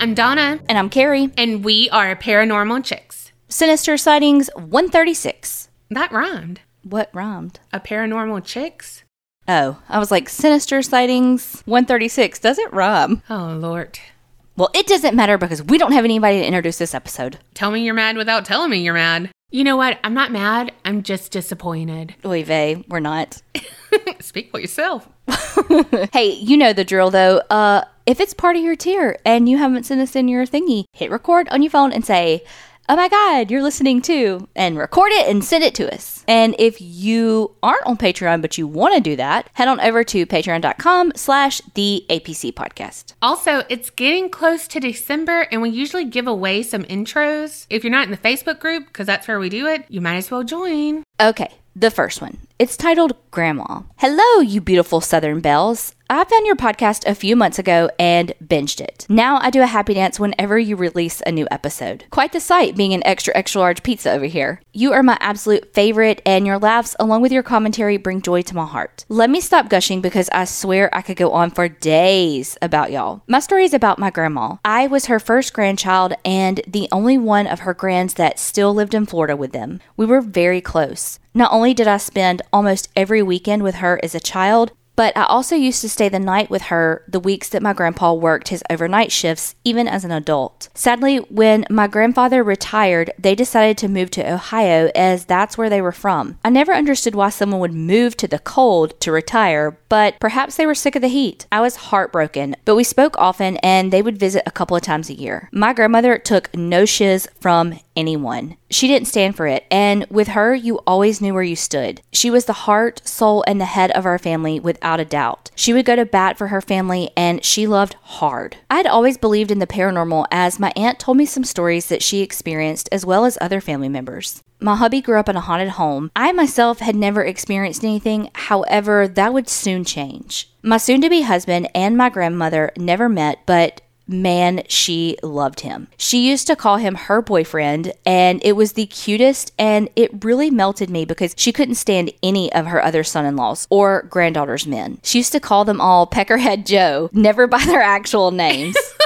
I'm Donna, And I'm Carrie. and we are Paranormal Chicks. Sinister Sightings 136. That rhymed. What rhymed? A Paranormal Chicks? Oh, I was like, Sinister Sightings 136. Does it rhyme? Oh, Lord. Well, it doesn't matter because we don't have anybody to introduce this episode. Tell me you're mad without telling me you're mad. You know what? I'm not mad. I'm just disappointed. Oy vey, we're not. Speak for yourself. Hey, you know the drill though. Uh, if it's part of your tier and you haven't sent us in your thingy, hit record on your phone and say, "Oh my God, you're listening too," and record it and send it to us. And if you aren't on Patreon but you want to do that, head on over to patreon.com/slash the APC podcast. Also, it's getting close to December, and we usually give away some intros. If you're not in the Facebook group, because that's where we do it, you might as well join. Okay, the first one. It's titled Grandma. Hello, you beautiful Southern Belles. I found your podcast a few months ago and binged it. Now I do a happy dance whenever you release a new episode. Quite the sight being an extra, extra large pizza over here. You are my absolute favorite, and your laughs, along with your commentary, bring joy to my heart. Let me stop gushing because I swear I could go on for days about y'all. My story is about my grandma. I was her first grandchild and the only one of her grands that still lived in Florida with them. We were very close. Not only did I spend almost every weekend with her as a child, but I also used to stay the night with her the weeks that my grandpa worked his overnight shifts, even as an adult. Sadly, when my grandfather retired, they decided to move to Ohio as that's where they were from. I never understood why someone would move to the cold to retire, but perhaps they were sick of the heat. I was heartbroken, but we spoke often and they would visit a couple of times a year. My grandmother took no shiz from anyone. She didn't stand for it, and with her, you always knew where you stood. She was the heart, soul, and the head of our family without a doubt. She would go to bat for her family, and she loved hard. I had always believed in the paranormal as my aunt told me some stories that she experienced as well as other family members. My hubby grew up in a haunted home. I myself had never experienced anything, however, that would soon change. My soon to be husband and my grandmother never met, but man, she loved him. She used to call him her boyfriend, and it was the cutest, and it really melted me because she couldn't stand any of her other son in laws or granddaughter's men. She used to call them all Peckerhead Joe, never by their actual names.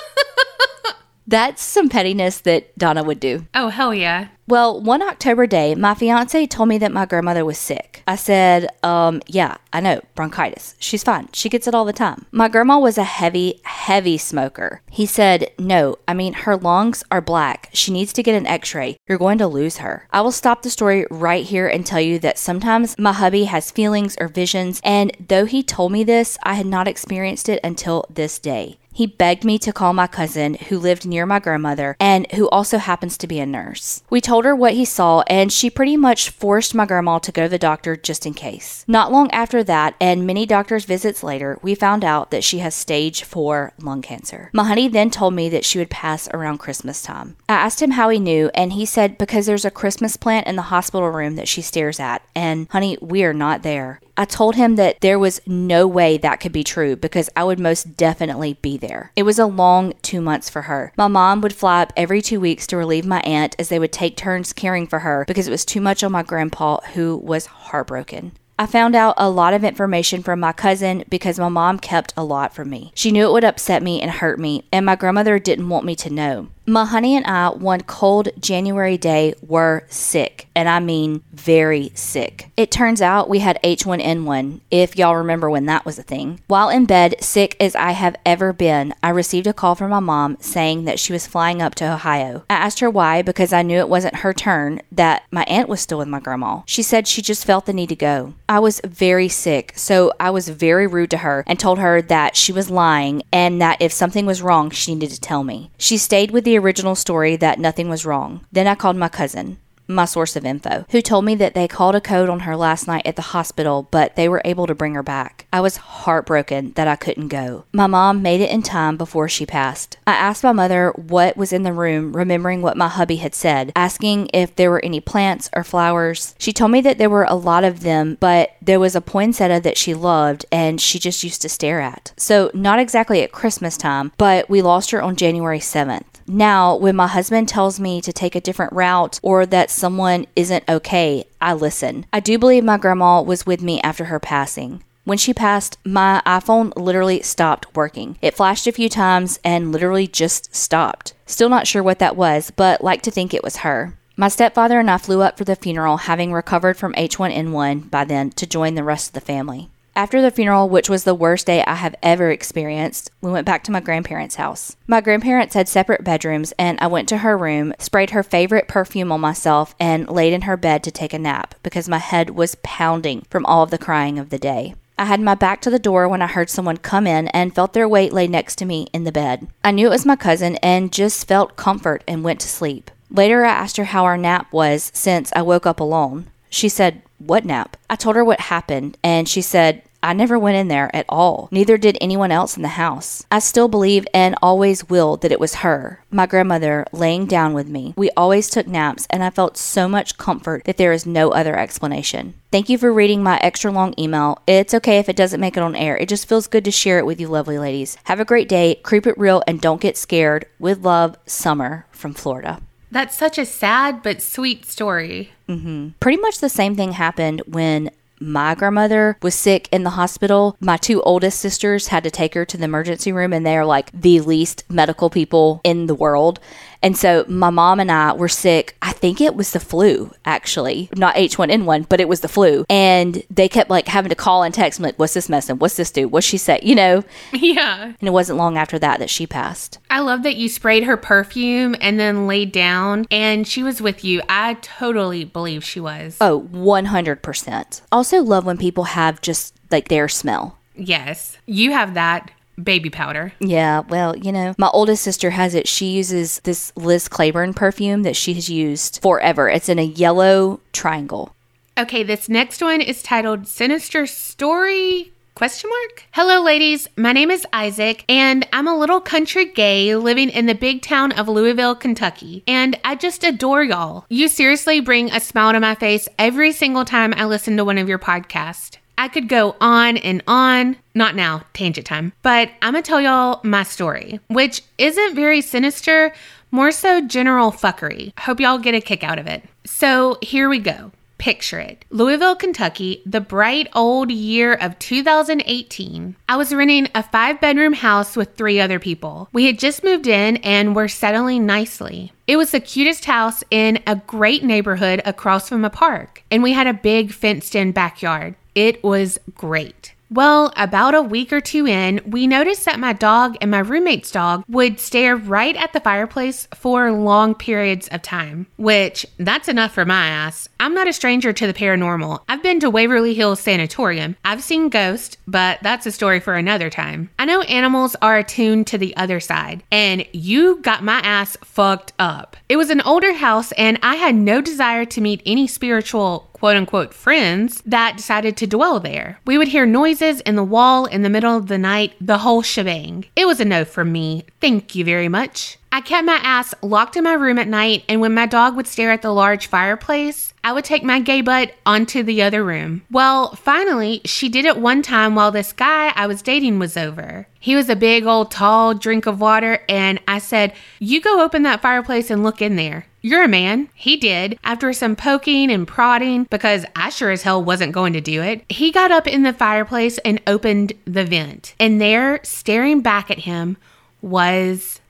That's some pettiness that Donna would do. Oh, hell yeah. Well, one October day, my fiance told me that my grandmother was sick. I said, um, yeah, I know, bronchitis. She's fine. She gets it all the time. My grandma was a heavy, heavy smoker. He said, no, I mean, her lungs are black. She needs to get an x ray. You're going to lose her. I will stop the story right here and tell you that sometimes my hubby has feelings or visions, and though he told me this, I had not experienced it until this day. He begged me to call my cousin who lived near my grandmother and who also happens to be a nurse. We told her what he saw and she pretty much forced my grandma to go to the doctor just in case. Not long after that and many doctor's visits later, we found out that she has stage 4 lung cancer. My honey then told me that she would pass around Christmas time. I asked him how he knew and he said because there's a Christmas plant in the hospital room that she stares at and honey, we are not there. I told him that there was no way that could be true because I would most definitely be there. It was a long two months for her. My mom would fly up every two weeks to relieve my aunt as they would take turns caring for her because it was too much on my grandpa, who was heartbroken. I found out a lot of information from my cousin because my mom kept a lot from me. She knew it would upset me and hurt me, and my grandmother didn't want me to know. My honey and I, one cold January day, were sick, and I mean very sick. It turns out we had H1N1, if y'all remember when that was a thing. While in bed, sick as I have ever been, I received a call from my mom saying that she was flying up to Ohio. I asked her why because I knew it wasn't her turn, that my aunt was still with my grandma. She said she just felt the need to go. I was very sick, so I was very rude to her and told her that she was lying and that if something was wrong, she needed to tell me. She stayed with the original story that nothing was wrong. Then I called my cousin my source of info, who told me that they called a code on her last night at the hospital, but they were able to bring her back. I was heartbroken that I couldn't go. My mom made it in time before she passed. I asked my mother what was in the room, remembering what my hubby had said, asking if there were any plants or flowers. She told me that there were a lot of them, but there was a poinsettia that she loved and she just used to stare at. So, not exactly at Christmas time, but we lost her on January 7th. Now, when my husband tells me to take a different route or that someone isn't okay, I listen. I do believe my grandma was with me after her passing. When she passed, my iPhone literally stopped working. It flashed a few times and literally just stopped. Still not sure what that was, but like to think it was her. My stepfather and I flew up for the funeral, having recovered from H1N1 by then to join the rest of the family. After the funeral, which was the worst day I have ever experienced, we went back to my grandparents' house. My grandparents had separate bedrooms, and I went to her room, sprayed her favorite perfume on myself, and laid in her bed to take a nap because my head was pounding from all of the crying of the day. I had my back to the door when I heard someone come in and felt their weight lay next to me in the bed. I knew it was my cousin and just felt comfort and went to sleep. Later, I asked her how our nap was since I woke up alone. She said, What nap? I told her what happened, and she said, I never went in there at all. Neither did anyone else in the house. I still believe and always will that it was her, my grandmother, laying down with me. We always took naps, and I felt so much comfort that there is no other explanation. Thank you for reading my extra long email. It's okay if it doesn't make it on air. It just feels good to share it with you, lovely ladies. Have a great day. Creep it real and don't get scared. With love, Summer from Florida. That's such a sad but sweet story. Mm-hmm. Pretty much the same thing happened when my grandmother was sick in the hospital. My two oldest sisters had to take her to the emergency room, and they're like the least medical people in the world. And so my mom and I were sick. I think it was the flu, actually, not H1N1, but it was the flu. And they kept like having to call and text me, like, what's this medicine? What's this do? What's she say? You know? Yeah. And it wasn't long after that that she passed. I love that you sprayed her perfume and then laid down and she was with you. I totally believe she was. Oh, 100%. Also, love when people have just like their smell. Yes. You have that baby powder. Yeah, well, you know, my oldest sister has it. She uses this Liz Claiborne perfume that she has used forever. It's in a yellow triangle. Okay, this next one is titled Sinister Story Question mark? Hello ladies, my name is Isaac and I'm a little country gay living in the big town of Louisville, Kentucky. And I just adore y'all. You seriously bring a smile to my face every single time I listen to one of your podcasts. I could go on and on, not now, tangent time, but I'm gonna tell y'all my story, which isn't very sinister, more so general fuckery. Hope y'all get a kick out of it. So here we go. Picture it. Louisville, Kentucky, the bright old year of 2018. I was renting a five bedroom house with three other people. We had just moved in and were settling nicely. It was the cutest house in a great neighborhood across from a park, and we had a big fenced in backyard. It was great. Well, about a week or two in, we noticed that my dog and my roommate's dog would stare right at the fireplace for long periods of time, which that's enough for my ass. I'm not a stranger to the paranormal. I've been to Waverly Hills Sanatorium. I've seen ghosts, but that's a story for another time. I know animals are attuned to the other side, and you got my ass fucked up. It was an older house, and I had no desire to meet any spiritual quote unquote friends that decided to dwell there. We would hear noises in the wall in the middle of the night, the whole shebang. It was a no from me. Thank you very much. I kept my ass locked in my room at night, and when my dog would stare at the large fireplace, I would take my gay butt onto the other room. Well, finally, she did it one time while this guy I was dating was over. He was a big old tall drink of water, and I said, You go open that fireplace and look in there. You're a man. He did. After some poking and prodding, because I sure as hell wasn't going to do it, he got up in the fireplace and opened the vent. And there, staring back at him, was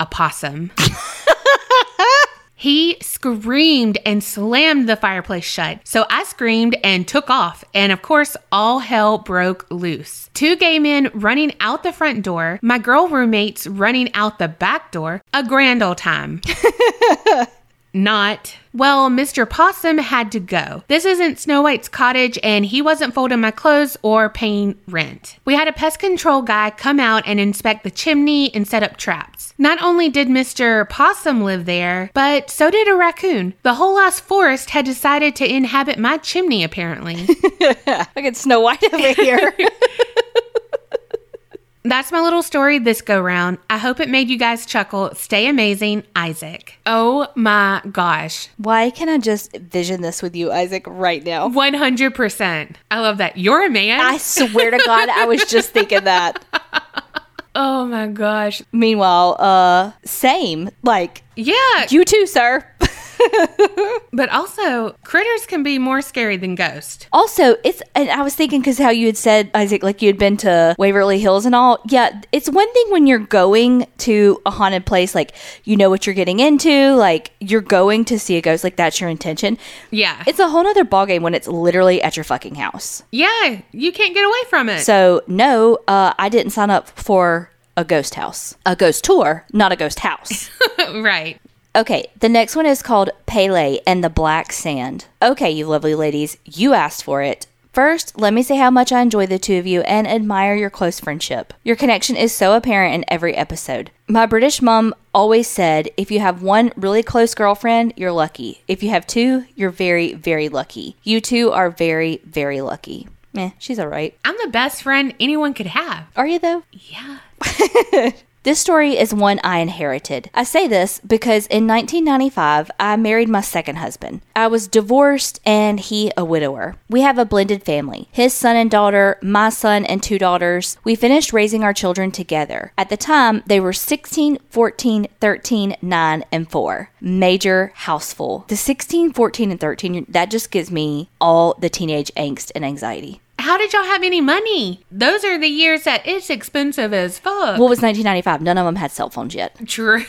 a possum. He screamed and slammed the fireplace shut. So I screamed and took off. And of course, all hell broke loose. Two gay men running out the front door, my girl roommates running out the back door. A grand old time. Not. Well, Mr. Possum had to go. This isn't Snow White's cottage, and he wasn't folding my clothes or paying rent. We had a pest control guy come out and inspect the chimney and set up traps. Not only did Mr. Possum live there, but so did a raccoon. The whole last forest had decided to inhabit my chimney, apparently. I get Snow White over here. That's my little story this go round. I hope it made you guys chuckle. Stay amazing, Isaac. Oh my gosh. Why can I just vision this with you, Isaac, right now? 100%. I love that. You're a man. I swear to God, I was just thinking that. oh my gosh. Meanwhile, uh, same. Like, Yeah. you too, sir. But also, critters can be more scary than ghosts. Also, it's and I was thinking because how you had said Isaac, like you had been to Waverly Hills and all. Yeah, it's one thing when you're going to a haunted place, like you know what you're getting into, like you're going to see a ghost, like that's your intention. Yeah. It's a whole nother ballgame when it's literally at your fucking house. yeah, you can't get away from it. So no, uh, I didn't sign up for a ghost house, a ghost tour, not a ghost house. right. Okay, the next one is called Pele and the Black Sand. Okay, you lovely ladies, you asked for it. First, let me say how much I enjoy the two of you and admire your close friendship. Your connection is so apparent in every episode. My British mom always said if you have one really close girlfriend, you're lucky. If you have two, you're very, very lucky. You two are very, very lucky. Eh, she's alright. I'm the best friend anyone could have. Are you though? Yeah. This story is one I inherited. I say this because in 1995, I married my second husband. I was divorced and he a widower. We have a blended family his son and daughter, my son and two daughters. We finished raising our children together. At the time, they were 16, 14, 13, 9, and 4. Major houseful. The 16, 14, and 13, that just gives me all the teenage angst and anxiety. How did y'all have any money? Those are the years that it's expensive as fuck. What was 1995? None of them had cell phones yet. True.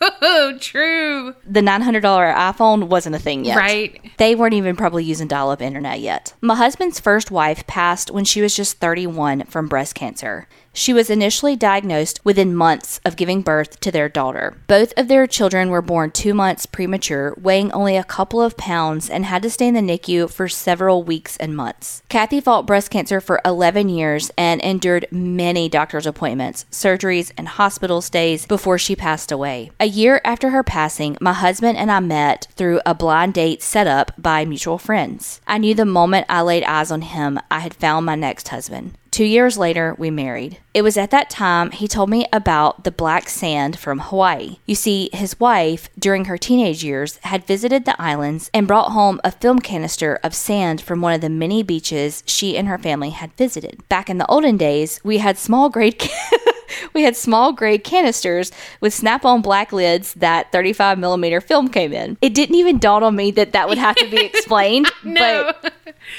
True. The $900 iPhone wasn't a thing yet. Right. They weren't even probably using dial up internet yet. My husband's first wife passed when she was just 31 from breast cancer. She was initially diagnosed within months of giving birth to their daughter. Both of their children were born two months premature, weighing only a couple of pounds, and had to stay in the NICU for several weeks and months. Kathy fought breast cancer for 11 years and endured many doctor's appointments, surgeries, and hospital stays before she passed away. A year after her passing, my husband and I met through a blind date set up by mutual friends. I knew the moment I laid eyes on him, I had found my next husband. Two years later, we married. It was at that time he told me about the black sand from Hawaii. You see, his wife, during her teenage years, had visited the islands and brought home a film canister of sand from one of the many beaches she and her family had visited. Back in the olden days, we had small grade. we had small gray canisters with snap-on black lids that 35 millimeter film came in. It didn't even dawn on me that that would have to be explained. No. But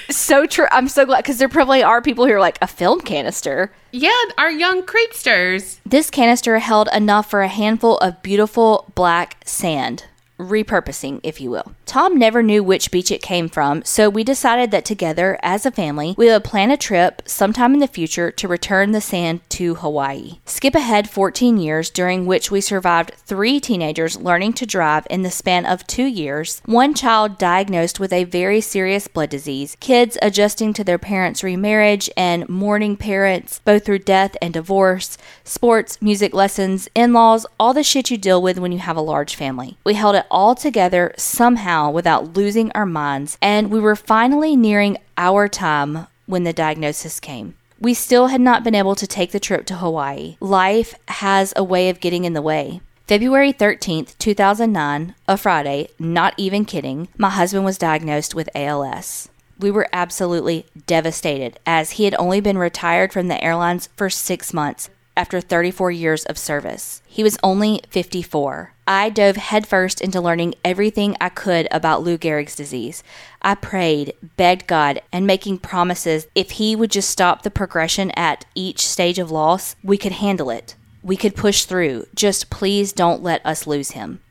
so true. I'm so glad because there probably are people who are like a film canister. Yeah, our young creepsters. This canister held enough for a handful of beautiful black sand. Repurposing, if you will. Tom never knew which beach it came from, so we decided that together, as a family, we would plan a trip sometime in the future to return the sand to Hawaii. Skip ahead 14 years, during which we survived three teenagers learning to drive in the span of two years, one child diagnosed with a very serious blood disease, kids adjusting to their parents' remarriage, and mourning parents, both through death and divorce, sports, music lessons, in laws, all the shit you deal with when you have a large family. We held it all together somehow without losing our minds, and we were finally nearing our time when the diagnosis came. We still had not been able to take the trip to Hawaii. Life has a way of getting in the way. February 13th, 2009, a Friday, not even kidding, my husband was diagnosed with ALS. We were absolutely devastated as he had only been retired from the airlines for six months after 34 years of service. He was only 54. I dove headfirst into learning everything I could about Lou Gehrig's disease. I prayed, begged God, and making promises if he would just stop the progression at each stage of loss, we could handle it. We could push through. Just please don't let us lose him.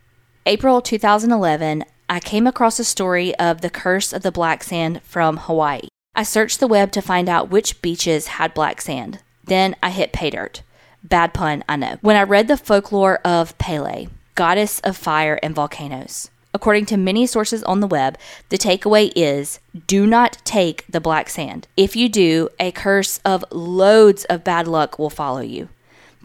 April 2011, I came across a story of the curse of the black sand from Hawaii. I searched the web to find out which beaches had black sand. Then I hit pay dirt. Bad pun, I know. When I read the folklore of Pele, goddess of fire and volcanoes. According to many sources on the web, the takeaway is do not take the black sand. If you do, a curse of loads of bad luck will follow you.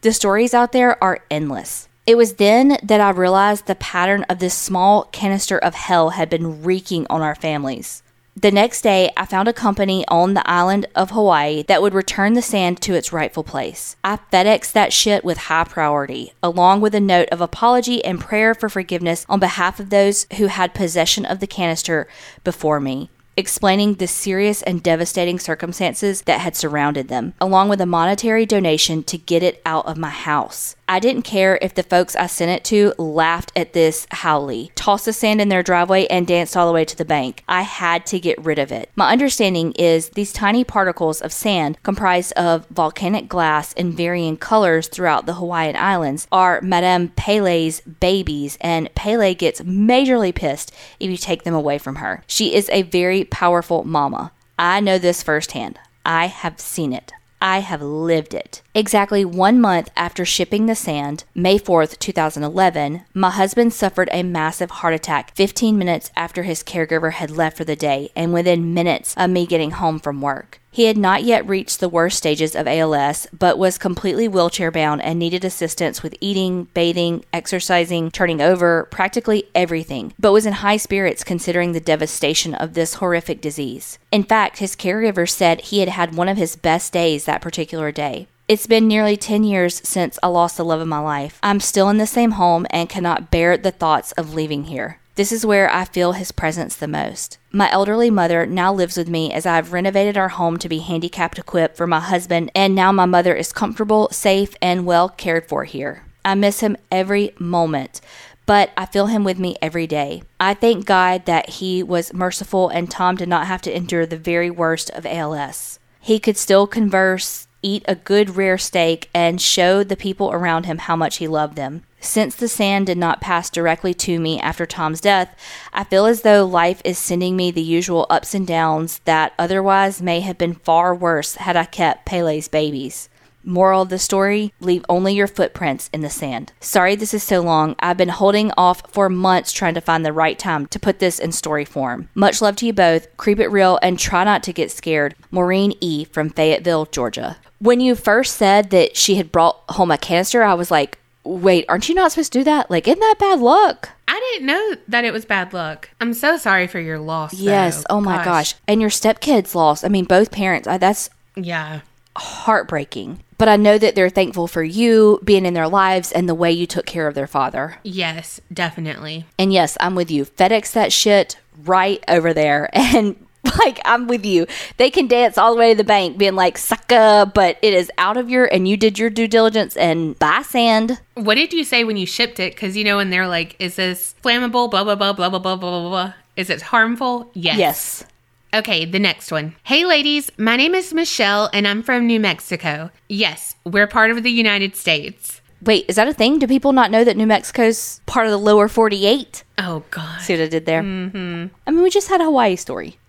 The stories out there are endless. It was then that I realized the pattern of this small canister of hell had been wreaking on our families. The next day, I found a company on the island of Hawaii that would return the sand to its rightful place. I FedExed that shit with high priority, along with a note of apology and prayer for forgiveness on behalf of those who had possession of the canister before me explaining the serious and devastating circumstances that had surrounded them, along with a monetary donation to get it out of my house. I didn't care if the folks I sent it to laughed at this haole, tossed the sand in their driveway, and danced all the way to the bank. I had to get rid of it. My understanding is these tiny particles of sand, comprised of volcanic glass in varying colors throughout the Hawaiian Islands, are Madame Pele's babies, and Pele gets majorly pissed if you take them away from her. She is a very powerful mama. I know this firsthand. I have seen it. I have lived it. Exactly one month after shipping the sand, May 4th, 2011, my husband suffered a massive heart attack 15 minutes after his caregiver had left for the day and within minutes of me getting home from work. He had not yet reached the worst stages of ALS, but was completely wheelchair bound and needed assistance with eating, bathing, exercising, turning over, practically everything, but was in high spirits considering the devastation of this horrific disease. In fact, his caregiver said he had had one of his best days that particular day. It's been nearly 10 years since I lost the love of my life. I'm still in the same home and cannot bear the thoughts of leaving here. This is where I feel his presence the most. My elderly mother now lives with me as I have renovated our home to be handicapped equipped for my husband, and now my mother is comfortable, safe, and well cared for here. I miss him every moment, but I feel him with me every day. I thank God that he was merciful and Tom did not have to endure the very worst of ALS. He could still converse, eat a good rare steak, and show the people around him how much he loved them. Since the sand did not pass directly to me after Tom's death, I feel as though life is sending me the usual ups and downs that otherwise may have been far worse had I kept Pele's babies. Moral of the story leave only your footprints in the sand. Sorry this is so long. I've been holding off for months trying to find the right time to put this in story form. Much love to you both. Creep it real and try not to get scared. Maureen E. from Fayetteville, Georgia. When you first said that she had brought home a canister, I was like, wait, aren't you not supposed to do that? Like, isn't that bad luck? I didn't know that it was bad luck. I'm so sorry for your loss. Yes. though. Oh my gosh. And your stepkids loss. I mean, both parents. I, that's Yeah. heartbreaking. But I know that they're thankful for you being in their lives and the way you took care of their father. Yes, definitely. And yes, I'm with you. FedEx that shit right over there. And like, I'm with you. They can dance all the way to the bank being like, sucker, but it is out of your, and you did your due diligence and buy sand. What did you say when you shipped it? Because you know, when they're like, "Is this flammable?" Blah blah blah blah blah blah blah blah. blah. Is it harmful? Yes. Yes. Okay, the next one. Hey, ladies, my name is Michelle and I'm from New Mexico. Yes, we're part of the United States. Wait, is that a thing? Do people not know that New Mexico's part of the lower 48? Oh, God. See what I did there? Mm-hmm. I mean, we just had a Hawaii story.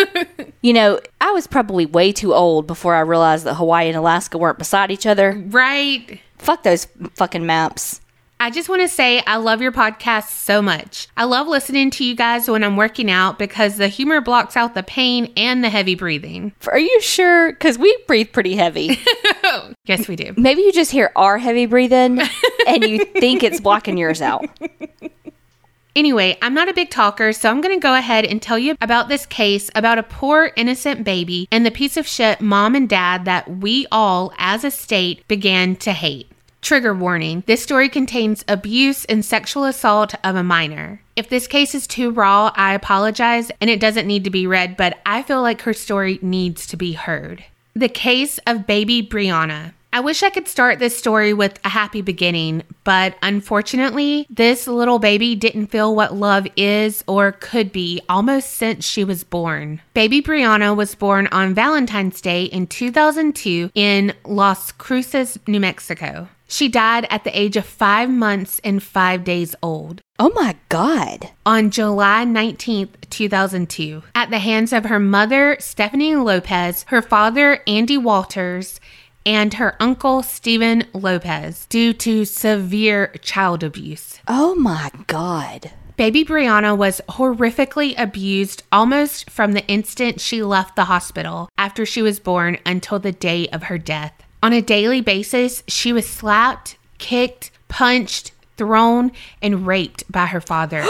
you know, I was probably way too old before I realized that Hawaii and Alaska weren't beside each other. Right. Fuck those fucking maps. I just want to say I love your podcast so much. I love listening to you guys when I'm working out because the humor blocks out the pain and the heavy breathing. Are you sure? Because we breathe pretty heavy. Yes, we do. Maybe you just hear our heavy breathing and you think it's blocking yours out. Anyway, I'm not a big talker, so I'm going to go ahead and tell you about this case about a poor innocent baby and the piece of shit mom and dad that we all, as a state, began to hate. Trigger warning this story contains abuse and sexual assault of a minor. If this case is too raw, I apologize and it doesn't need to be read, but I feel like her story needs to be heard. The case of baby Brianna. I wish I could start this story with a happy beginning, but unfortunately, this little baby didn't feel what love is or could be almost since she was born. Baby Brianna was born on Valentine's Day in 2002 in Las Cruces, New Mexico. She died at the age of five months and five days old Oh my God. on July 19th, 2002, at the hands of her mother, Stephanie Lopez, her father, Andy Walters, and her uncle, Stephen Lopez, due to severe child abuse. Oh my God. Baby Brianna was horrifically abused almost from the instant she left the hospital after she was born until the day of her death. On a daily basis, she was slapped, kicked, punched, thrown, and raped by her father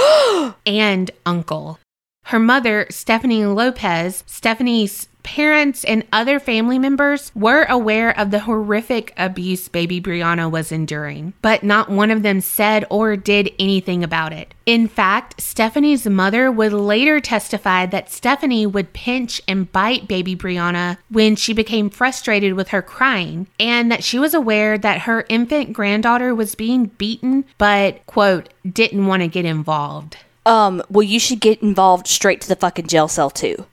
and uncle. Her mother, Stephanie Lopez, Stephanie's parents and other family members were aware of the horrific abuse baby Brianna was enduring, but not one of them said or did anything about it. In fact, Stephanie's mother would later testify that Stephanie would pinch and bite baby Brianna when she became frustrated with her crying, and that she was aware that her infant granddaughter was being beaten, but, quote, didn't want to get involved. Um, well, you should get involved straight to the fucking jail cell too.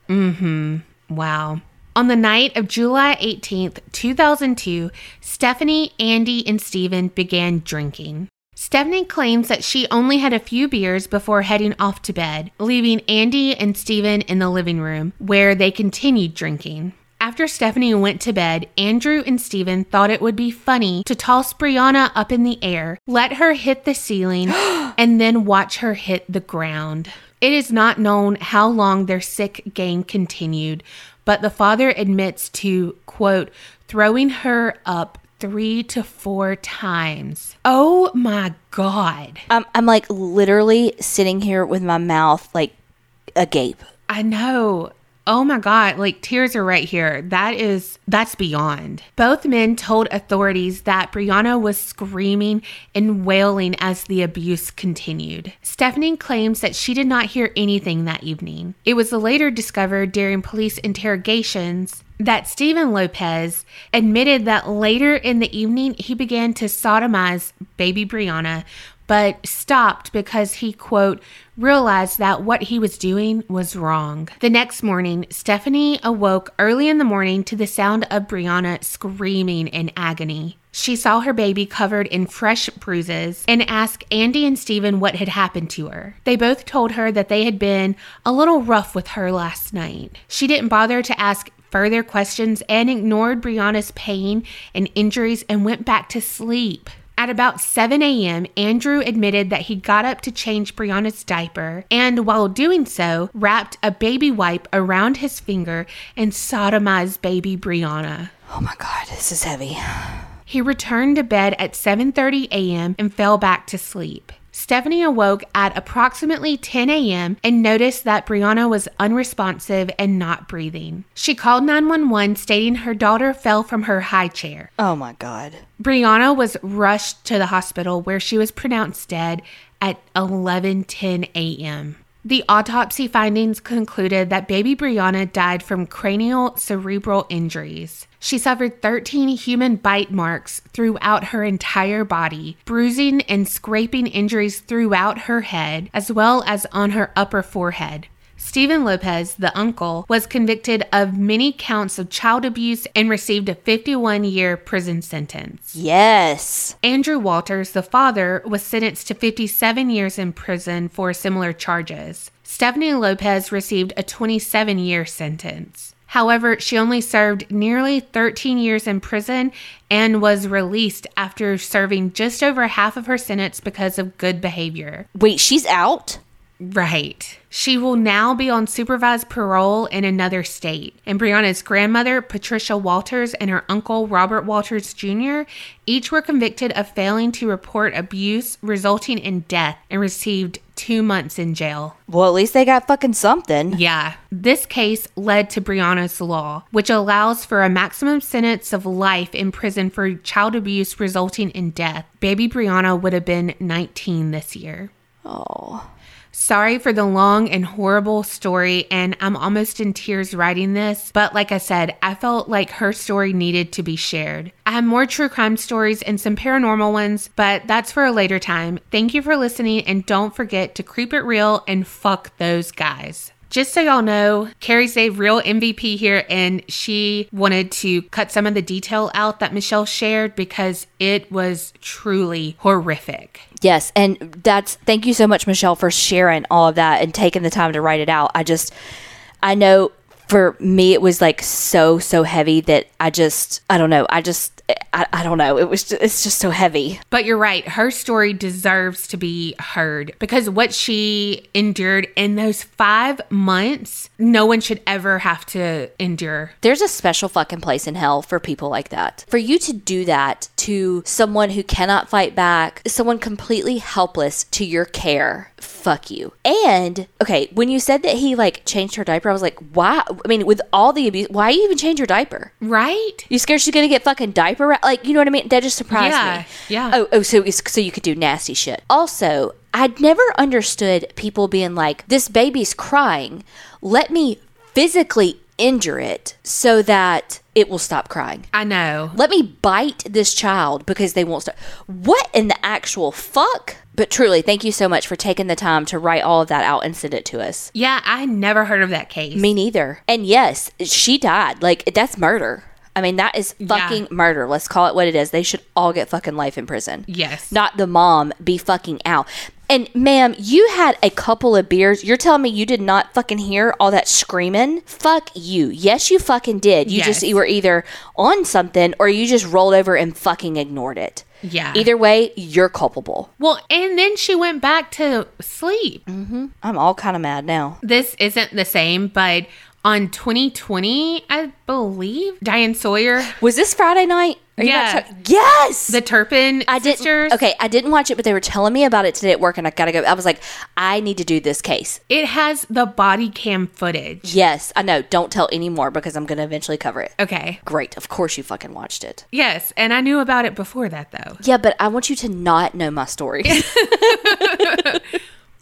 Wow. On the night of July 18th, 2002, Stephanie, Andy, and Stephen began drinking. Stephanie claims that she only had a few beers before heading off to bed, leaving Andy and Stephen in the living room, where they continued drinking. After Stephanie went to bed, Andrew and Stephen thought it would be funny to toss Brianna up in the air, let her hit the ceiling, and then watch her hit the ground. It is not known how long their sick game continued, but the father admits to, quote, throwing her up three to four times. Oh my God. I'm, I'm like literally sitting here with my mouth like agape. I know. Oh my God, like tears are right here. That is, that's beyond. Both men told authorities that Brianna was screaming and wailing as the abuse continued. Stephanie claims that she did not hear anything that evening. It was later discovered during police interrogations that Stephen Lopez admitted that later in the evening he began to sodomize baby Brianna, but stopped because he, quote, realized that what he was doing was wrong. The next morning, Stephanie awoke early in the morning to the sound of Brianna screaming in agony. She saw her baby covered in fresh bruises and asked Andy and Stephen what had happened to her. They both told her that they had been a little rough with her last night. She didn't bother to ask further questions and ignored Brianna's pain and injuries and went back to sleep. At about 7 a.m., Andrew admitted that he got up to change Brianna's diaper and, while doing so, wrapped a baby wipe around his finger and sodomized baby Brianna. Oh my God, this is heavy. He returned to bed at 7:30 a.m. and fell back to sleep. Stephanie awoke at approximately 10 a.m. and noticed that Brianna was unresponsive and not breathing. She called 911 stating her daughter fell from her high chair. Oh my God. Brianna was rushed to the hospital where she was pronounced dead at 11:10 a.m. The autopsy findings concluded that baby Brianna died from cranial cerebral injuries. She suffered 13 human bite marks throughout her entire body, bruising and scraping injuries throughout her head, as well as on her upper forehead. Stephen Lopez, the uncle, was convicted of many counts of child abuse and received a 51 year prison sentence. Yes. Andrew Walters, the father, was sentenced to 57 years in prison for similar charges. Stephanie Lopez received a 27 year sentence. However, she only served nearly 13 years in prison and was released after serving just over half of her sentence because of good behavior. Wait, she's out? Right. She will now be on supervised parole in another state. And Brianna's grandmother, Patricia Walters, and her uncle, Robert Walters Jr., each were convicted of failing to report abuse resulting in death and received two months in jail. Well, at least they got fucking something. Yeah. This case led to Brianna's Law, which allows for a maximum sentence of life in prison for child abuse resulting in death. Baby Brianna would have been 19 this year. Oh. Sorry for the long and horrible story, and I'm almost in tears writing this, but like I said, I felt like her story needed to be shared. I have more true crime stories and some paranormal ones, but that's for a later time. Thank you for listening, and don't forget to creep it real and fuck those guys. Just so y'all know, Carrie's a real MVP here, and she wanted to cut some of the detail out that Michelle shared because it was truly horrific. Yes, and that's thank you so much, Michelle, for sharing all of that and taking the time to write it out. I just, I know for me, it was like so so heavy that I just, I don't know, I just I, I don't know. It was just, it's just so heavy. But you're right. Her story deserves to be heard because what she endured in those five months, no one should ever have to endure. There's a special fucking place in hell for people like that. For you to do that to someone who cannot fight back, someone completely helpless to your care, fuck you. And okay, when you said that he like changed her diaper, I was like, why? I mean, with all the abuse, why you even change your diaper? Right? You scared she's gonna get fucking diaper? Ra- like, you know what I mean? That just surprised Yeah, me. yeah. Oh, oh, so so you could do nasty shit. Also, I'd never understood people being like, "This baby's crying. Let me physically injure it so that it will stop crying." I know. Let me bite this child because they won't stop. What in the actual fuck? But truly, thank you so much for taking the time to write all of that out and send it to us. Yeah, I never heard of that case. Me neither. And yes, she died. Like that's murder. I mean, that is fucking murder. Let's call it what it is. They should all get fucking life in prison. Yes. Not the mom be fucking out. And ma'am, you had a couple of beers. You're telling me you did not fucking hear all that screaming? Fuck you. Yes, you fucking did. You just you were either on something or you just rolled over and fucking ignored it. Yeah. Either way, you're culpable. Well, and then she went back to sleep. Mm-hmm. I'm all kind of mad now. This isn't the same, but on 2020, I believe, Diane Sawyer, Was this Friday night? Are Yeah. yes. the Turpin I didn't. sisters. Okay, I didn't watch it, but they were telling me about it today at work, and I gotta go. I was like, I need to do this case. It has the body cam footage. Yes, I know. Don't tell any more because I'm gonna eventually cover it. Okay. Great. Of course you fucking watched it. Yes, and I knew about it before that though. Yeah, but I want you to not know my story.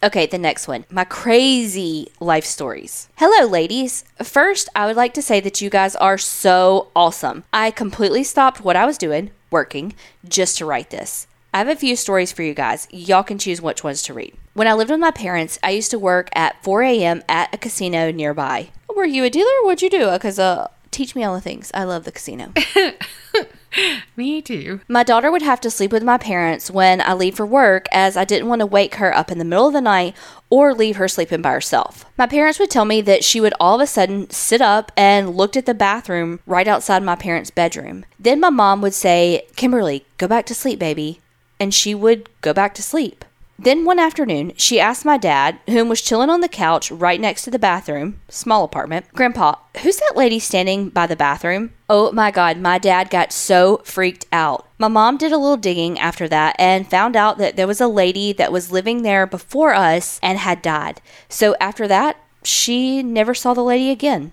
okay, the next one. My crazy life stories. Hello, ladies. First, I would like to say that you guys are so awesome. I completely stopped what I was doing, working, just to write this. I have a few stories for you guys. Y'all can choose which ones to read. When I lived with my parents, I used to work at 4 a.m. at a casino nearby. Were you a dealer? What'd you do? Because, uh, teach me all the things. I love the casino. Me too. My daughter would have to sleep with my parents when I leave for work as I didn't want to wake her up in the middle of the night or leave her sleeping by herself. My parents would tell me that she would all of a sudden sit up and looked at the bathroom right outside my parents' bedroom. Then my mom would say, Kimberly, go back to sleep, baby. And she would go back to sleep. Then one afternoon, she asked my dad, whom was chilling on the couch right next to the bathroom, small apartment, Grandpa, who's that lady standing by the bathroom? Oh my God, my dad got so freaked out. My mom did a little digging after that and found out that there was a lady that was living there before us and had died. So after that, she never saw the lady again.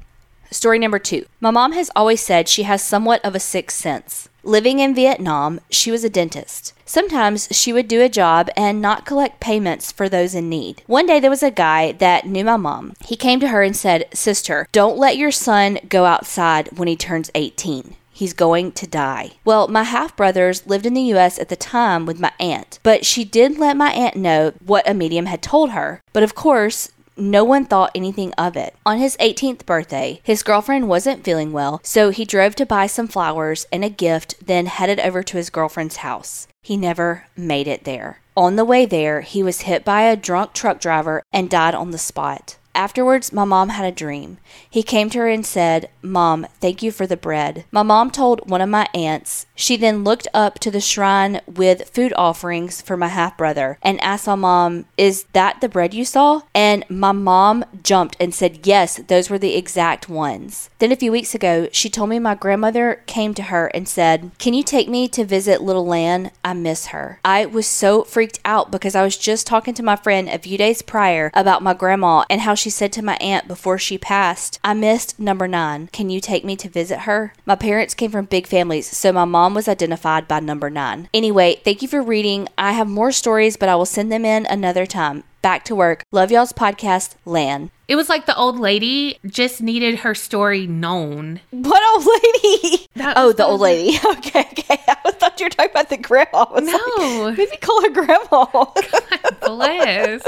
Story number two. My mom has always said she has somewhat of a sixth sense. Living in Vietnam, she was a dentist. Sometimes she would do a job and not collect payments for those in need. One day there was a guy that knew my mom. He came to her and said, Sister, don't let your son go outside when he turns 18. He's going to die. Well, my half brothers lived in the US at the time with my aunt, but she did let my aunt know what a medium had told her. But of course, no one thought anything of it. On his 18th birthday, his girlfriend wasn't feeling well, so he drove to buy some flowers and a gift, then headed over to his girlfriend's house. He never made it there. On the way there, he was hit by a drunk truck driver and died on the spot. Afterwards, my mom had a dream. He came to her and said, Mom, thank you for the bread. My mom told one of my aunts. She then looked up to the shrine with food offerings for my half brother and asked my mom, Is that the bread you saw? And my mom jumped and said, Yes, those were the exact ones. Then a few weeks ago, she told me my grandmother came to her and said, Can you take me to visit little Lan? I miss her. I was so freaked out because I was just talking to my friend a few days prior about my grandma and how she said to my aunt before she passed, I missed number nine. Can you take me to visit her? My parents came from big families, so my mom was identified by number nine. Anyway, thank you for reading. I have more stories, but I will send them in another time. Back to work. Love y'all's podcast, Lan. It was like the old lady just needed her story known. What old lady? That oh, the old lady. Okay, okay. I thought you were talking about the grandma. No. like, maybe call her grandma. Bless.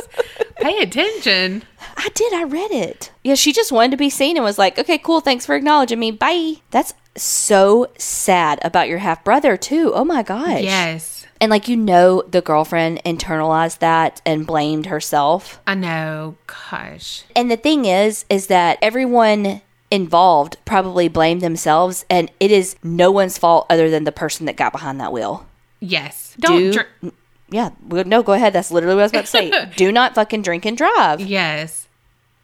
Pay attention. I did. I read it. Yeah, she just wanted to be seen and was like, okay, cool. Thanks for acknowledging me. Bye. That's so sad about your half brother, too. Oh my gosh. Yes. And like, you know, the girlfriend internalized that and blamed herself. I know. Gosh. And the thing is, is that everyone involved probably blame themselves, and it is no one's fault other than the person that got behind that wheel. Yes. Don't Do-. Yeah, no, go ahead. That's literally what I was about to say. Do not fucking drink and drive. Yes.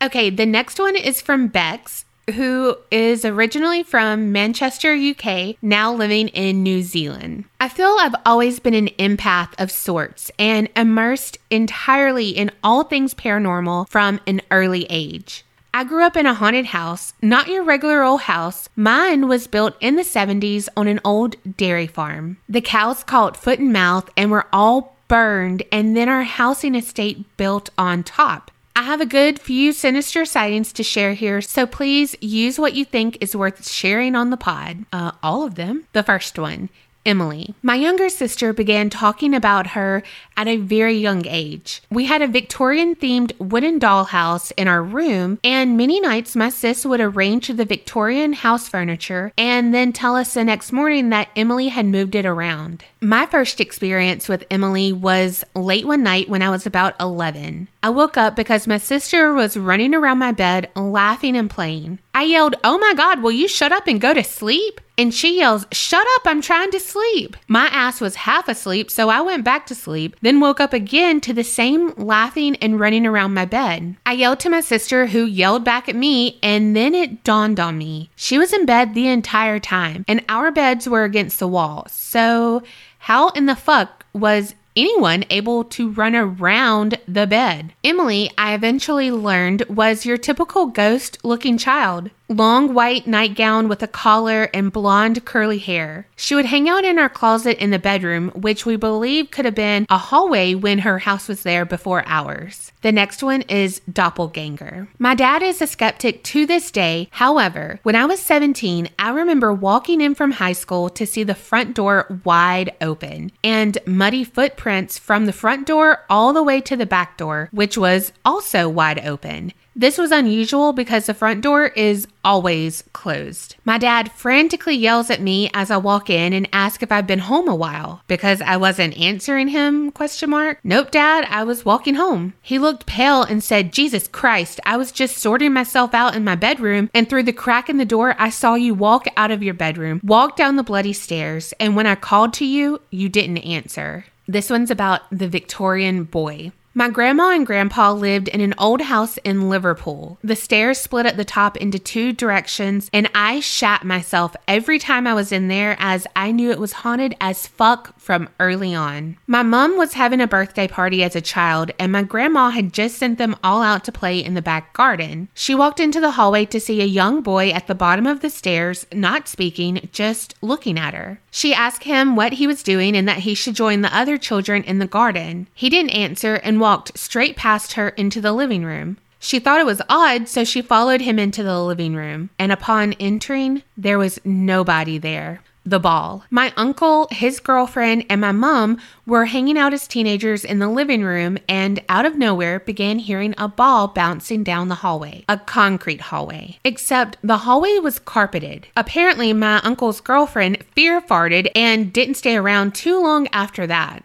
Okay, the next one is from Bex, who is originally from Manchester, UK, now living in New Zealand. I feel I've always been an empath of sorts and immersed entirely in all things paranormal from an early age. I grew up in a haunted house, not your regular old house. Mine was built in the 70s on an old dairy farm. The cows caught foot and mouth and were all burned, and then our housing estate built on top. I have a good few sinister sightings to share here, so please use what you think is worth sharing on the pod. Uh, all of them. The first one. Emily. My younger sister began talking about her at a very young age. We had a Victorian themed wooden dollhouse in our room, and many nights my sis would arrange the Victorian house furniture and then tell us the next morning that Emily had moved it around. My first experience with Emily was late one night when I was about 11. I woke up because my sister was running around my bed laughing and playing. I yelled, Oh my God, will you shut up and go to sleep? And she yells, Shut up, I'm trying to sleep. My ass was half asleep, so I went back to sleep, then woke up again to the same laughing and running around my bed. I yelled to my sister, who yelled back at me, and then it dawned on me. She was in bed the entire time, and our beds were against the wall. So, how in the fuck was anyone able to run around the bed. Emily, I eventually learned, was your typical ghost looking child. Long white nightgown with a collar and blonde curly hair. She would hang out in our closet in the bedroom, which we believe could have been a hallway when her house was there before ours. The next one is doppelganger. My dad is a skeptic to this day. However, when I was 17, I remember walking in from high school to see the front door wide open and muddy footprints from the front door all the way to the back door, which was also wide open. This was unusual because the front door is always closed. My dad frantically yells at me as I walk in and asks if I've been home a while because I wasn't answering him question mark. Nope, dad, I was walking home. He looked pale and said, "Jesus Christ, I was just sorting myself out in my bedroom and through the crack in the door I saw you walk out of your bedroom, walk down the bloody stairs, and when I called to you, you didn't answer." This one's about the Victorian boy. My grandma and grandpa lived in an old house in Liverpool. The stairs split at the top into two directions, and I shat myself every time I was in there as I knew it was haunted as fuck from early on. My mom was having a birthday party as a child, and my grandma had just sent them all out to play in the back garden. She walked into the hallway to see a young boy at the bottom of the stairs, not speaking, just looking at her. She asked him what he was doing and that he should join the other children in the garden. He didn't answer and walked straight past her into the living room. She thought it was odd, so she followed him into the living room. And upon entering, there was nobody there. The ball. My uncle, his girlfriend, and my mom were hanging out as teenagers in the living room and out of nowhere began hearing a ball bouncing down the hallway, a concrete hallway. Except the hallway was carpeted. Apparently, my uncle's girlfriend fear farted and didn't stay around too long after that.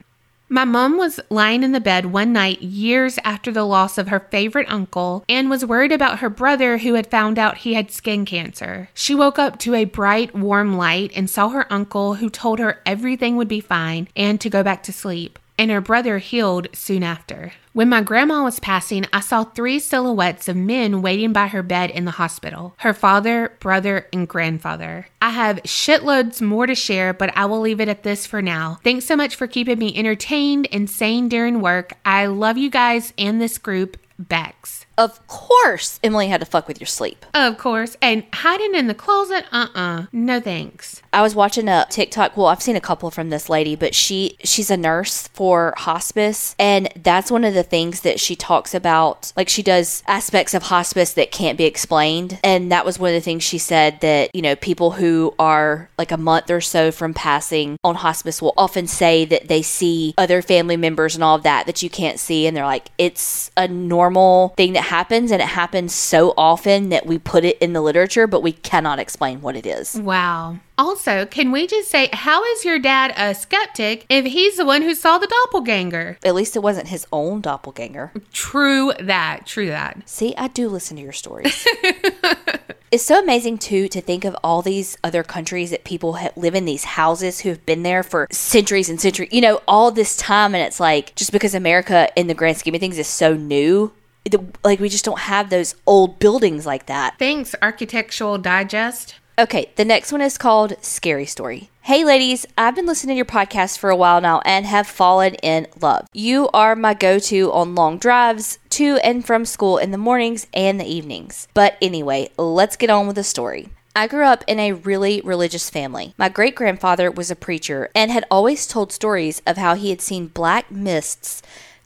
My mom was lying in the bed one night years after the loss of her favorite uncle and was worried about her brother who had found out he had skin cancer. She woke up to a bright, warm light and saw her uncle who told her everything would be fine and to go back to sleep. And her brother healed soon after. When my grandma was passing, I saw three silhouettes of men waiting by her bed in the hospital her father, brother, and grandfather. I have shitloads more to share, but I will leave it at this for now. Thanks so much for keeping me entertained and sane during work. I love you guys and this group, Bex. Of course, Emily had to fuck with your sleep. Of course. And hiding in the closet? Uh uh No thanks. I was watching a TikTok. Well, I've seen a couple from this lady, but she she's a nurse for hospice, and that's one of the things that she talks about. Like she does aspects of hospice that can't be explained, and that was one of the things she said that you know people who are like a month or so from passing on hospice will often say that they see other family members and all of that that you can't see, and they're like it's a normal thing that happens, and it happens so often that we put it in the literature, but we cannot explain what it is. Wow. Also, can we just say, how is your dad a skeptic if he's the one who saw the doppelganger? At least it wasn't his own doppelganger. True that. True that. See, I do listen to your stories. It's so amazing too to think of all these other countries that people ha- live in these houses who have been there for centuries and centuries, you know, all this time. And it's like just because America, in the grand scheme of things, is so new, the, like we just don't have those old buildings like that. Thanks, Architectural Digest. Okay, the next one is called Scary Story. Hey ladies, I've been listening to your podcast for a while now and have fallen in love. You are my go to on long drives to and from school in the mornings and the evenings. But anyway, let's get on with the story. I grew up in a really religious family. My great grandfather was a preacher and had always told stories of how he had seen black mists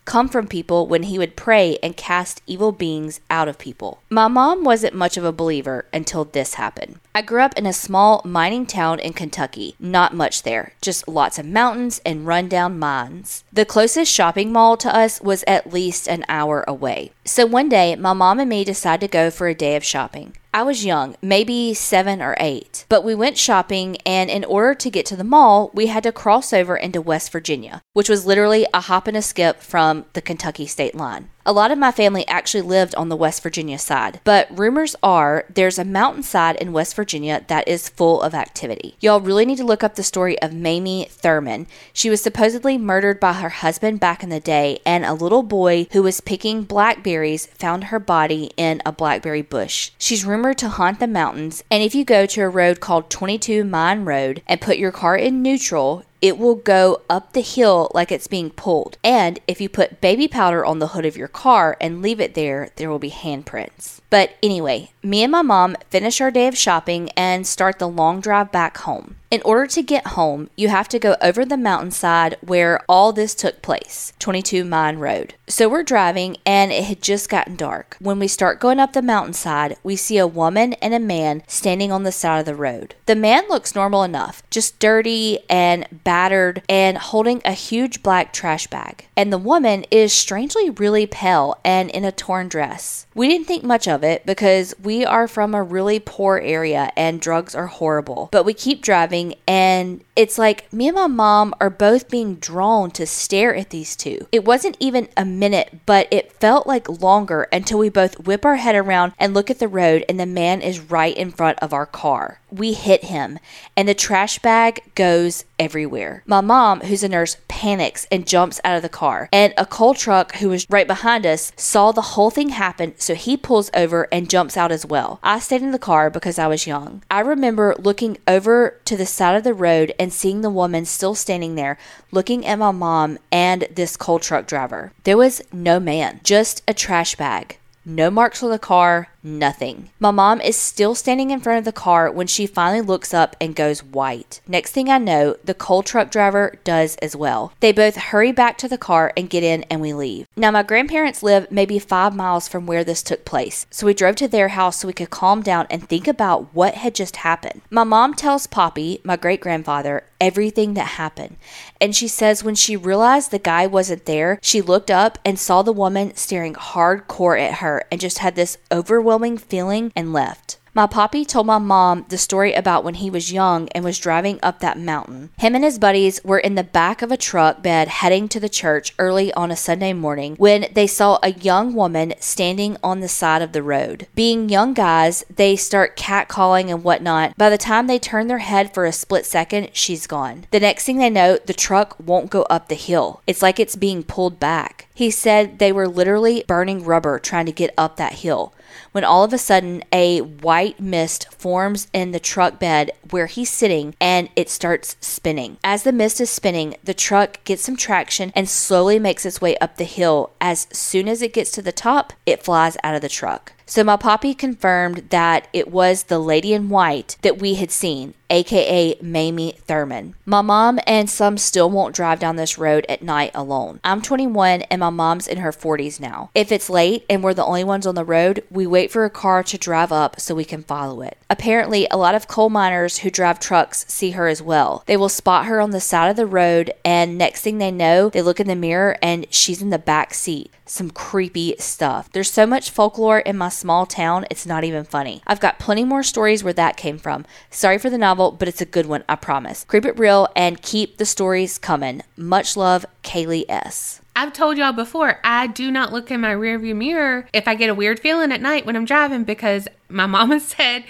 come from people when he would pray and cast evil beings out of people. My mom wasn't much of a believer until this happened. I grew up in a small mining town in Kentucky. Not much there, just lots of mountains and rundown mines. The closest shopping mall to us was at least an hour away. So one day, my mom and me decided to go for a day of shopping. I was young, maybe seven or eight, but we went shopping, and in order to get to the mall, we had to cross over into West Virginia, which was literally a hop and a skip from the Kentucky state line. A lot of my family actually lived on the West Virginia side, but rumors are there's a mountainside in West Virginia that is full of activity. Y'all really need to look up the story of Mamie Thurman. She was supposedly murdered by her husband back in the day, and a little boy who was picking blackberries found her body in a blackberry bush. She's rumored to haunt the mountains, and if you go to a road called 22 Mine Road and put your car in neutral, it will go up the hill like it's being pulled. And if you put baby powder on the hood of your car and leave it there, there will be handprints. But anyway, me and my mom finish our day of shopping and start the long drive back home. In order to get home, you have to go over the mountainside where all this took place 22 Mine Road. So we're driving and it had just gotten dark. When we start going up the mountainside, we see a woman and a man standing on the side of the road. The man looks normal enough, just dirty and battered and holding a huge black trash bag. And the woman is strangely really pale and in a torn dress. We didn't think much of it because we are from a really poor area and drugs are horrible. But we keep driving and it's like me and my mom are both being drawn to stare at these two. It wasn't even a minute, but it felt like longer until we both whip our head around and look at the road and the man is right in front of our car. We hit him and the trash bag goes everywhere. My mom, who's a nurse, panics and jumps out of the car. And a coal truck who was right behind us saw the whole thing happen, so he pulls over and jumps out as well. I stayed in the car because I was young. I remember looking over to the side of the road and seeing the woman still standing there looking at my mom and this coal truck driver. There was no man, just a trash bag. No marks on the car, nothing. My mom is still standing in front of the car when she finally looks up and goes white. Next thing I know, the coal truck driver does as well. They both hurry back to the car and get in and we leave. Now, my grandparents live maybe five miles from where this took place, so we drove to their house so we could calm down and think about what had just happened. My mom tells Poppy, my great grandfather, everything that happened. And she says when she realized the guy wasn't there, she looked up and saw the woman staring hardcore at her and just had this overwhelming feeling and left. My poppy told my mom the story about when he was young and was driving up that mountain. Him and his buddies were in the back of a truck bed heading to the church early on a Sunday morning when they saw a young woman standing on the side of the road. Being young guys, they start catcalling and whatnot. By the time they turn their head for a split second, she's gone. The next thing they know, the truck won't go up the hill. It's like it's being pulled back. He said they were literally burning rubber trying to get up that hill when all of a sudden a white mist forms in the truck bed where he's sitting and it starts spinning. As the mist is spinning, the truck gets some traction and slowly makes its way up the hill. As soon as it gets to the top, it flies out of the truck. So my poppy confirmed that it was the lady in white that we had seen, aka Mamie Thurman. My mom and some still won't drive down this road at night alone. I'm 21 and my mom's in her 40s now. If it's late and we're the only ones on the road, we wait for a car to drive up so we can follow it. Apparently, a lot of coal miners who drive trucks see her as well. They will spot her on the side of the road and next thing they know, they look in the mirror and she's in the back seat. Some creepy stuff. There's so much folklore in my small town, it's not even funny. I've got plenty more stories where that came from. Sorry for the novel, but it's a good one, I promise. Creep it real and keep the stories coming. Much love, Kaylee S. I've told y'all before, I do not look in my rearview mirror if I get a weird feeling at night when I'm driving because my mama said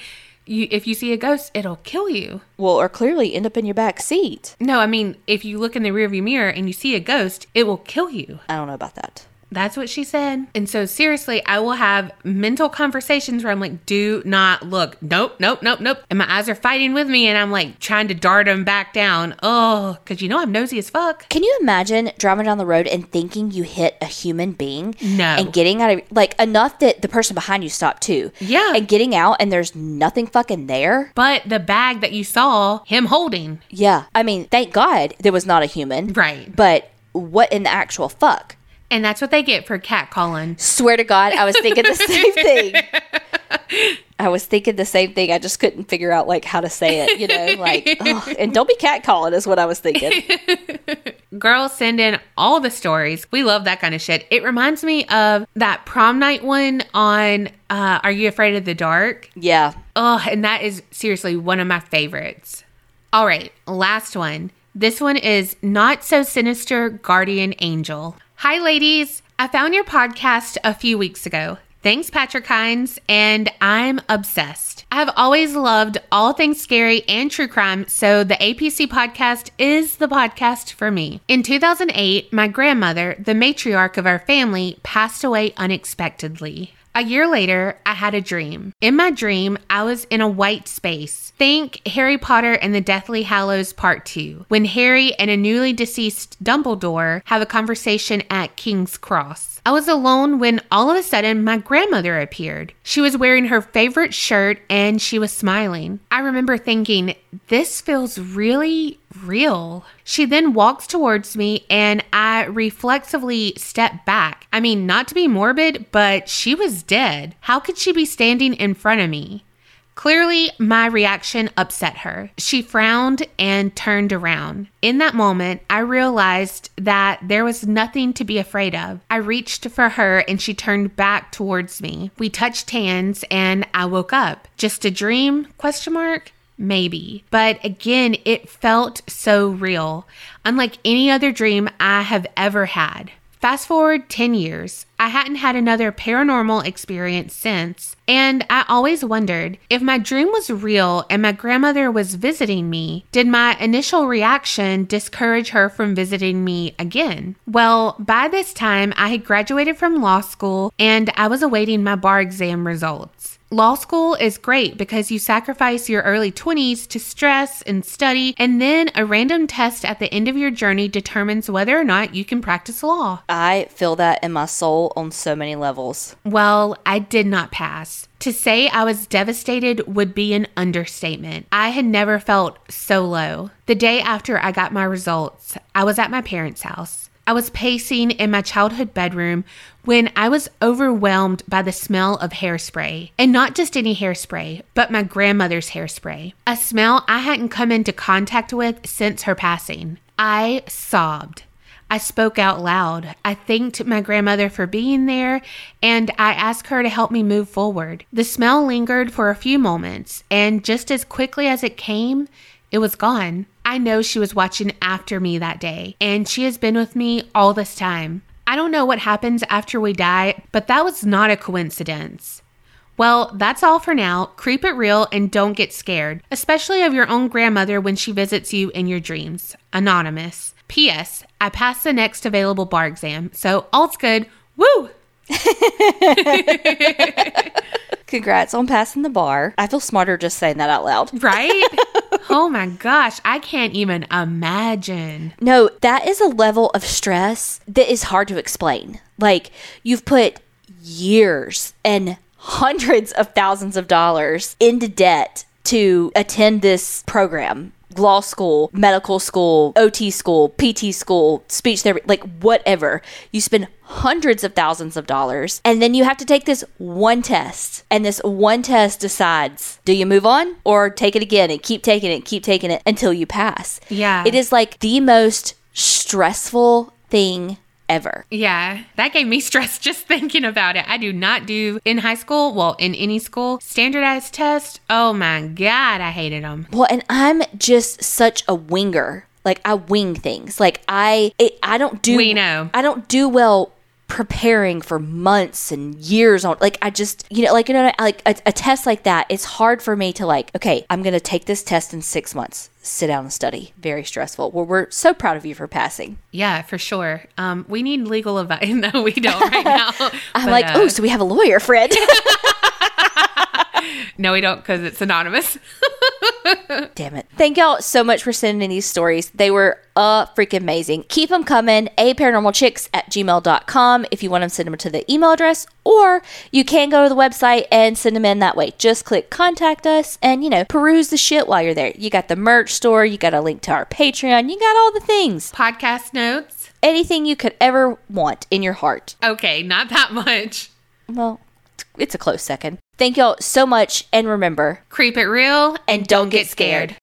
you, if you see a ghost, it'll kill you. Well, or clearly end up in your back seat. No, I mean, if you look in the rearview mirror and you see a ghost, it will kill you. I don't know about that. That's what she said. And so, seriously, I will have mental conversations where I'm like, do not look. Nope, nope, nope, nope. And my eyes are fighting with me, and I'm like trying to dart them back down. Oh, because you know I'm nosy as fuck. Can you imagine driving down the road and thinking you hit a human being? No. And getting out of, like, enough that the person behind you stopped too. Yeah. And getting out and there's nothing fucking there. But the bag that you saw him holding, Yeah. I mean, thank God there was not a human. right. But what in the actual fuck? And that's what they get for catcalling. Swear to God, I was thinking the same thing. I was thinking the same thing. I just couldn't figure out like how to say it, you know, like ugh. and don't be catcalling is what I was thinking. Girls send in all the stories. We love that kind of shit. It reminds me of that prom night one on uh, Are You Afraid of the Dark? Yeah. Oh, and that is seriously one of my favorites. All right, last one. This one is Not So Sinister Guardian Angel. Hi, ladies. I found your podcast a few weeks ago. Thanks, Patrick Hinds, and I'm obsessed. I have always loved all things scary and true crime, so the APC podcast is the podcast for me. In 2008, my grandmother, the matriarch of our family, passed away unexpectedly. A year later, I had a dream. In my dream, I was in a white space. Think Harry Potter and the Deathly Hallows Part 2, when Harry and a newly deceased Dumbledore have a conversation at King's Cross. I was alone when all of a sudden my grandmother appeared. She was wearing her favorite shirt and she was smiling. I remember thinking, this feels really real. She then walks towards me and I reflexively step back. I mean, not to be morbid, but she was dead. How could she be standing in front of me? Clearly, my reaction upset her. She frowned and turned around. In that moment, I realized that there was nothing to be afraid of. I reached for her and she turned back towards me. We touched hands and I woke up. Just a dream? Question mark? Maybe. But again, it felt so real, unlike any other dream I have ever had. Fast forward 10 years, I hadn't had another paranormal experience since, and I always wondered if my dream was real and my grandmother was visiting me, did my initial reaction discourage her from visiting me again? Well, by this time, I had graduated from law school and I was awaiting my bar exam results. Law school is great because you sacrifice your early 20s to stress and study, and then a random test at the end of your journey determines whether or not you can practice law. I feel that in my soul on so many levels. Well, I did not pass. To say I was devastated would be an understatement. I had never felt so low. The day after I got my results, I was at my parents' house. I was pacing in my childhood bedroom when I was overwhelmed by the smell of hairspray. And not just any hairspray, but my grandmother's hairspray. A smell I hadn't come into contact with since her passing. I sobbed. I spoke out loud. I thanked my grandmother for being there and I asked her to help me move forward. The smell lingered for a few moments, and just as quickly as it came, it was gone. I know she was watching after me that day, and she has been with me all this time. I don't know what happens after we die, but that was not a coincidence. Well, that's all for now. Creep it real and don't get scared, especially of your own grandmother when she visits you in your dreams. Anonymous. P.S. I passed the next available bar exam, so all's good. Woo! Congrats on passing the bar. I feel smarter just saying that out loud. Right? oh my gosh, I can't even imagine. No, that is a level of stress that is hard to explain. Like, you've put years and hundreds of thousands of dollars into debt to attend this program law school, medical school, OT school, PT school, speech therapy, like whatever. You spend hundreds of thousands of dollars and then you have to take this one test. And this one test decides do you move on or take it again and keep taking it, and keep taking it until you pass. Yeah. It is like the most stressful thing ever. Yeah, that gave me stress just thinking about it. I do not do in high school, well, in any school, standardized tests. Oh my God, I hated them. Well, and I'm just such a winger. Like I wing things. Like I it, I don't do We know. I don't do well preparing for months and years on like I just you know like you know like a, a test like that it's hard for me to like okay I'm gonna take this test in six months sit down and study very stressful well we're so proud of you for passing Yeah, for sure. Um, we need legal advice. No, we don't right now. I'm But, like uh, oh so we have a lawyer Fred no, we don't because it's anonymous. Damn it. Thank y'all so much for sending these stories. They were uh freaking amazing. Keep them coming. A paranormalchicks at gmail.com if you want them, send them to the email address, or you can go to the website and send them in that way. Just click contact us and, you know, peruse the shit while you're there. You got the merch store, you got a link to our Patreon, you got all the things. Podcast notes. Anything you could ever want in your heart. Okay, not that much. Well, it's a close second. Thank y'all so much, and remember, Creep it real and don't get scared.